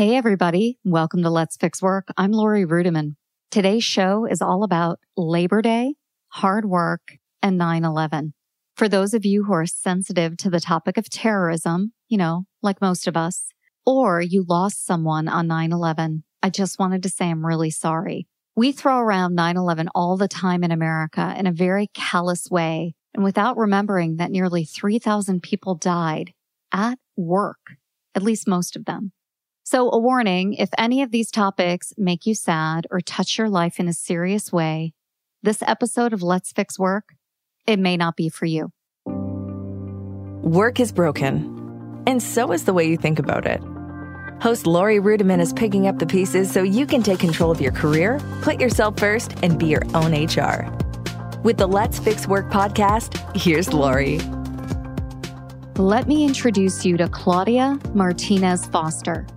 Hey, everybody. Welcome to Let's Fix Work. I'm Laurie Ruettimann. Today's show is all about Labor Day, hard work, and 9 11. For those of you who are sensitive to the topic of terrorism, you know, like most of us, or you lost someone on 9 11, I just wanted to say I'm really sorry. We throw around 9 11 all the time in America in a very callous way and without remembering that nearly 3,000 people died at work, at least most of them. So a warning, if any of these topics make you sad or touch your life in a serious way, this episode of Let's Fix Work, it may not be for you. Work is broken, and so is the way you think about it. Host Laurie Ruettimann is picking up the pieces so you can take control of your career, put yourself first, and be your own HR. With the Let's Fix Work podcast, here's Laurie. Let me introduce you to Claudia Martinez Foster.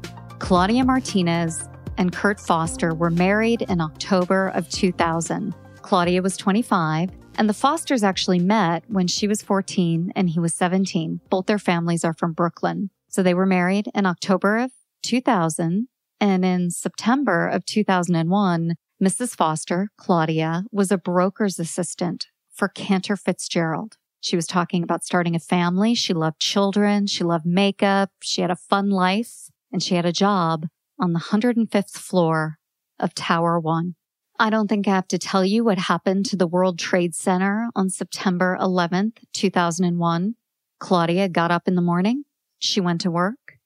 Claudia Martinez and Kurt Foster were married in October of 2000. Claudia was 25, and the Fosters actually met when she was 14 and he was 17. Both their families are from Brooklyn. So they were married in October of 2000. And in September of 2001, Mrs. Foster, Claudia, was a broker's assistant for Cantor Fitzgerald. She was talking about starting a family. She loved children. She loved makeup. She had a fun life and she had a job on the 105th floor of Tower One. I don't think I have to tell you what happened to the World Trade Center on September 11th, 2001. Claudia got up in the morning, she went to work,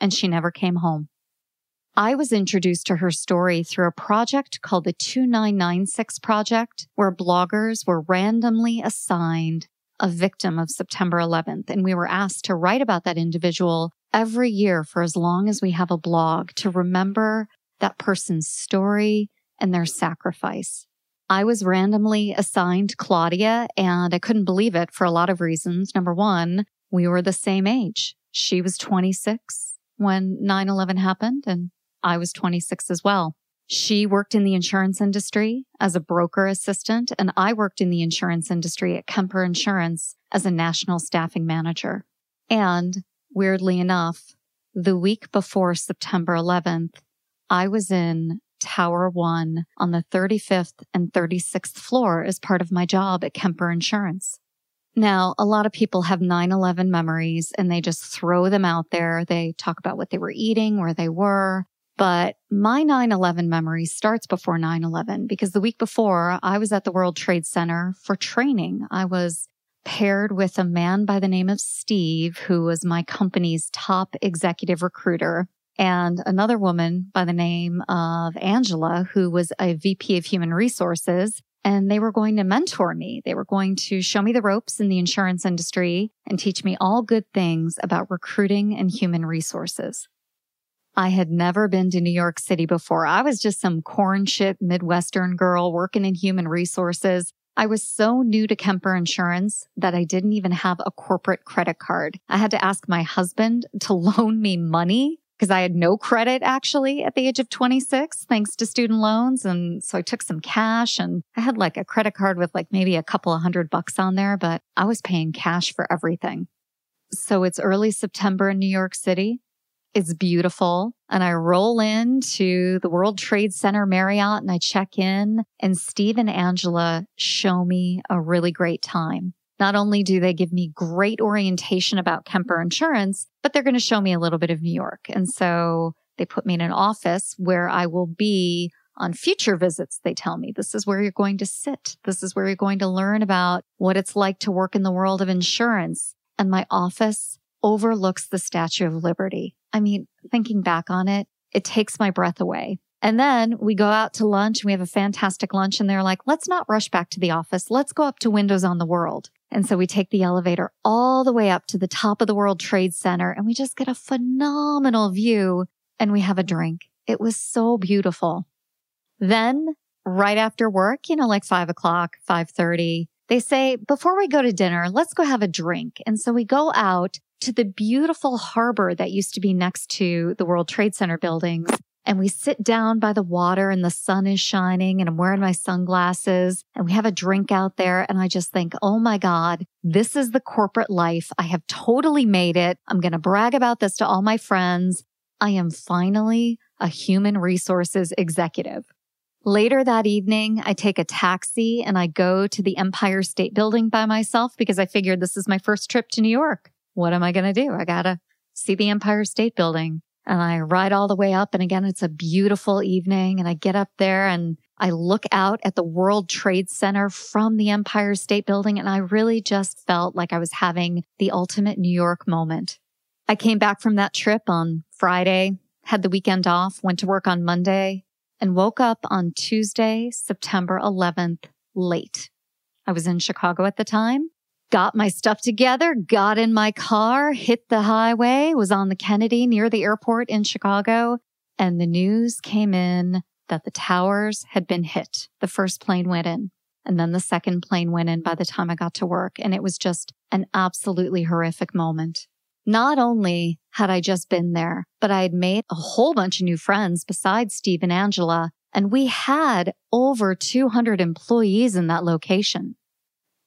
and she never came home. I was introduced to her story through a project called the 2996 Project, where bloggers were randomly assigned a victim of September 11th. And we were asked to write about that individual every year for as long as we have a blog to remember that person's story and their sacrifice. I was randomly assigned Claudia and I couldn't believe it for a lot of reasons. Number one, we were the same age. She was 26 when 9 11 happened and I was 26 as well. She worked in the insurance industry as a broker assistant, and I worked in the insurance industry at Kemper Insurance as a national staffing manager. And weirdly enough, the week before September 11th, I was in Tower One on the 35th and 36th floor as part of my job at Kemper Insurance. Now, a lot of people have 9 11 memories and they just throw them out there. They talk about what they were eating, where they were. But my 9 11 memory starts before 9 11 because the week before I was at the World Trade Center for training. I was paired with a man by the name of Steve, who was my company's top executive recruiter, and another woman by the name of Angela, who was a VP of human resources. And they were going to mentor me. They were going to show me the ropes in the insurance industry and teach me all good things about recruiting and human resources. I had never been to New York City before. I was just some corn chip Midwestern girl working in human resources. I was so new to Kemper Insurance that I didn't even have a corporate credit card. I had to ask my husband to loan me money because I had no credit actually at the age of 26, thanks to student loans. And so I took some cash and I had like a credit card with like maybe a couple of hundred bucks on there, but I was paying cash for everything. So it's early September in New York City. It's beautiful. And I roll into the World Trade Center Marriott and I check in and Steve and Angela show me a really great time. Not only do they give me great orientation about Kemper Insurance, but they're going to show me a little bit of New York. And so they put me in an office where I will be on future visits. They tell me this is where you're going to sit. This is where you're going to learn about what it's like to work in the world of insurance. And my office overlooks the Statue of Liberty. I mean, thinking back on it, it takes my breath away. And then we go out to lunch and we have a fantastic lunch and they're like, let's not rush back to the office. Let's go up to Windows on the World. And so we take the elevator all the way up to the top of the World Trade Center and we just get a phenomenal view and we have a drink. It was so beautiful. Then right after work, you know, like five o'clock, 530, they say, before we go to dinner, let's go have a drink. And so we go out to the beautiful harbor that used to be next to the World Trade Center buildings. And we sit down by the water and the sun is shining and I'm wearing my sunglasses and we have a drink out there. And I just think, oh my God, this is the corporate life. I have totally made it. I'm going to brag about this to all my friends. I am finally a human resources executive. Later that evening, I take a taxi and I go to the Empire State Building by myself because I figured this is my first trip to New York. What am I going to do? I got to see the Empire State Building. And I ride all the way up. And again, it's a beautiful evening. And I get up there and I look out at the World Trade Center from the Empire State Building. And I really just felt like I was having the ultimate New York moment. I came back from that trip on Friday, had the weekend off, went to work on Monday and woke up on Tuesday, September 11th, late. I was in Chicago at the time, got my stuff together, got in my car, hit the highway, was on the Kennedy near the airport in Chicago, and the news came in that the towers had been hit. The first plane went in. And then the second plane went in by the time I got to work. And it was just an absolutely horrific moment. Not only had I just been there, but I had made a whole bunch of new friends besides Steve and Angela. And we had over 200 employees in that location.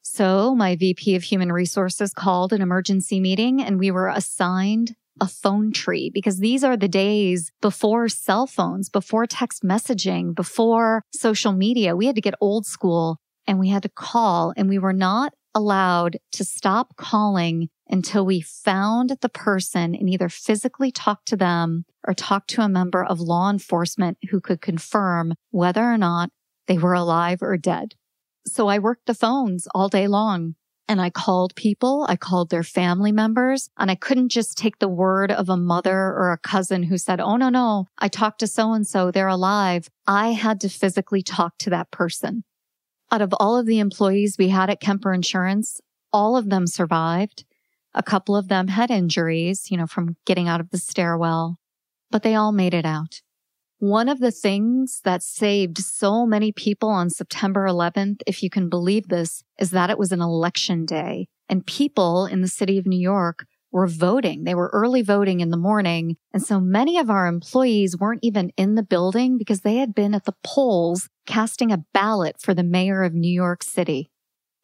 So my VP of human resources called an emergency meeting and we were assigned a phone tree because these are the days before cell phones, before text messaging, before social media. We had to get old school and we had to call and we were not allowed to stop calling until we found the person and either physically talked to them or talked to a member of law enforcement who could confirm whether or not they were alive or dead. So I worked the phones all day long and I called people. I called their family members and I couldn't just take the word of a mother or a cousin who said, Oh, no, no, I talked to so and so. They're alive. I had to physically talk to that person. Out of all of the employees we had at Kemper Insurance, all of them survived. A couple of them had injuries, you know, from getting out of the stairwell, but they all made it out. One of the things that saved so many people on September 11th, if you can believe this, is that it was an election day and people in the city of New York were voting. They were early voting in the morning. And so many of our employees weren't even in the building because they had been at the polls casting a ballot for the mayor of New York City.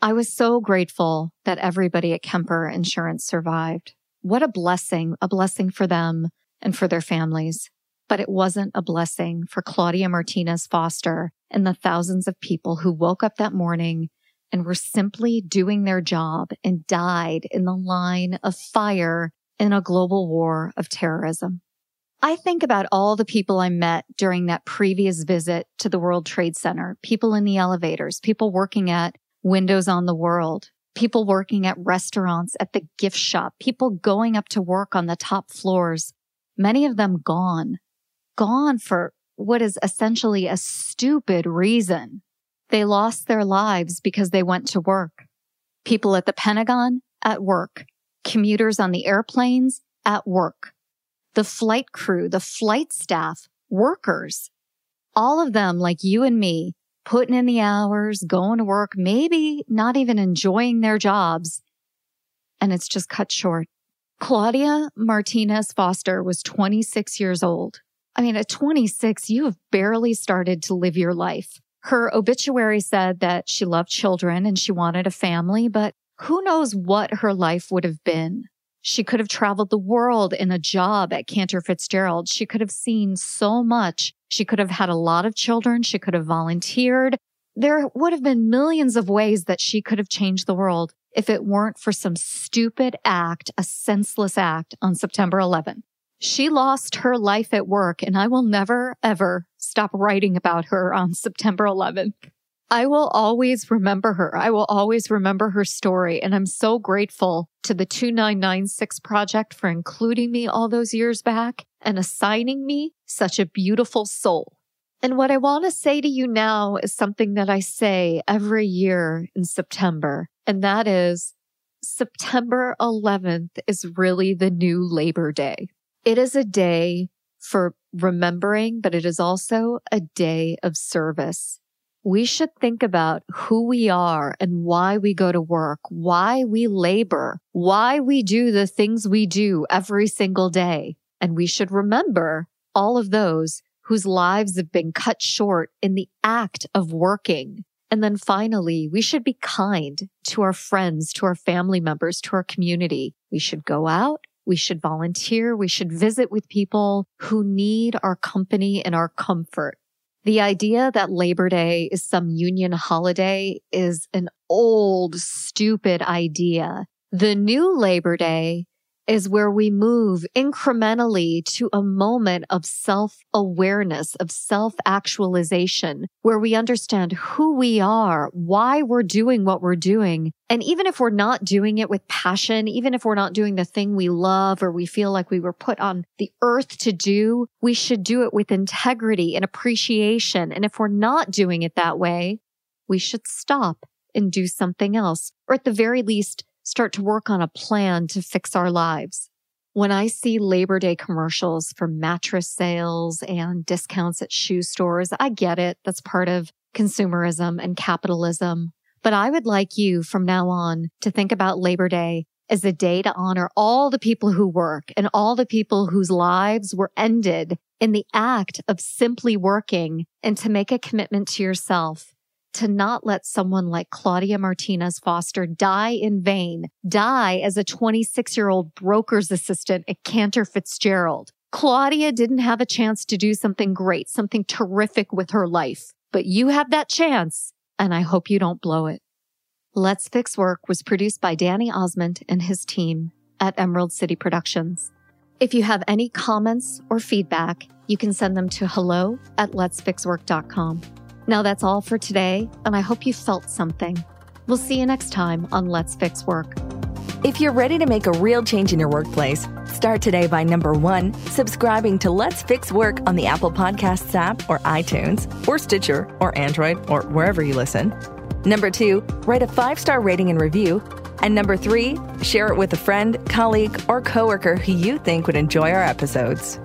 I was so grateful that everybody at Kemper Insurance survived. What a blessing, a blessing for them and for their families. But it wasn't a blessing for Claudia Martinez Foster and the thousands of people who woke up that morning and were simply doing their job and died in the line of fire in a global war of terrorism. I think about all the people I met during that previous visit to the World Trade Center, people in the elevators, people working at Windows on the World, people working at restaurants, at the gift shop, people going up to work on the top floors, many of them gone, gone for what is essentially a stupid reason. They lost their lives because they went to work. People at the Pentagon at work. Commuters on the airplanes at work. The flight crew, the flight staff, workers. All of them, like you and me, putting in the hours, going to work, maybe not even enjoying their jobs. And it's just cut short. Claudia Martinez Foster was 26 years old. I mean, at 26, you have barely started to live your life. Her obituary said that she loved children and she wanted a family, but who knows what her life would have been. She could have traveled the world in a job at Cantor Fitzgerald. She could have seen so much. She could have had a lot of children. She could have volunteered. There would have been millions of ways that she could have changed the world if it weren't for some stupid act, a senseless act on September 11th. She lost her life at work and I will never ever stop writing about her on September 11th. I will always remember her. I will always remember her story. And I'm so grateful to the 2996 project for including me all those years back and assigning me such a beautiful soul. And what I want to say to you now is something that I say every year in September. And that is September 11th is really the new Labor Day. It is a day for remembering, but it is also a day of service. We should think about who we are and why we go to work, why we labor, why we do the things we do every single day. And we should remember all of those whose lives have been cut short in the act of working. And then finally, we should be kind to our friends, to our family members, to our community. We should go out We should volunteer. We should visit with people who need our company and our comfort. The idea that Labor Day is some union holiday is an old, stupid idea. The new Labor Day is where we move incrementally to a moment of self awareness, of self actualization, where we understand who we are, why we're doing what we're doing. And even if we're not doing it with passion, even if we're not doing the thing we love or we feel like we were put on the earth to do, we should do it with integrity and appreciation. And if we're not doing it that way, we should stop and do something else, or at the very least, start to work on a plan to fix our lives. When I see Labor Day commercials for mattress sales and discounts at shoe stores, I get it. That's part of consumerism and capitalism. But I would like you from now on to think about Labor Day as a day to honor all the people who work and all the people whose lives were ended in the act of simply working and to make a commitment to yourself to not let someone like Claudia Martinez Foster die in vain, die as a 26 year old broker's assistant at Cantor Fitzgerald. Claudia didn't have a chance to do something great, something terrific with her life, but you have that chance, and I hope you don't blow it. Let's Fix Work was produced by Danny Ozment and his team at Emerald City Productions. If you have any comments or feedback, you can send them to hello at letsfixwork.com. Now that's all for today, and I hope you felt something. We'll see you next time on Let's Fix Work. If you're ready to make a real change in your workplace, start today by number one, subscribing to Let's Fix Work on the Apple Podcasts app or iTunes or Stitcher or Android or wherever you listen. Number two, write a five star rating and review. And number three, share it with a friend, colleague, or coworker who you think would enjoy our episodes.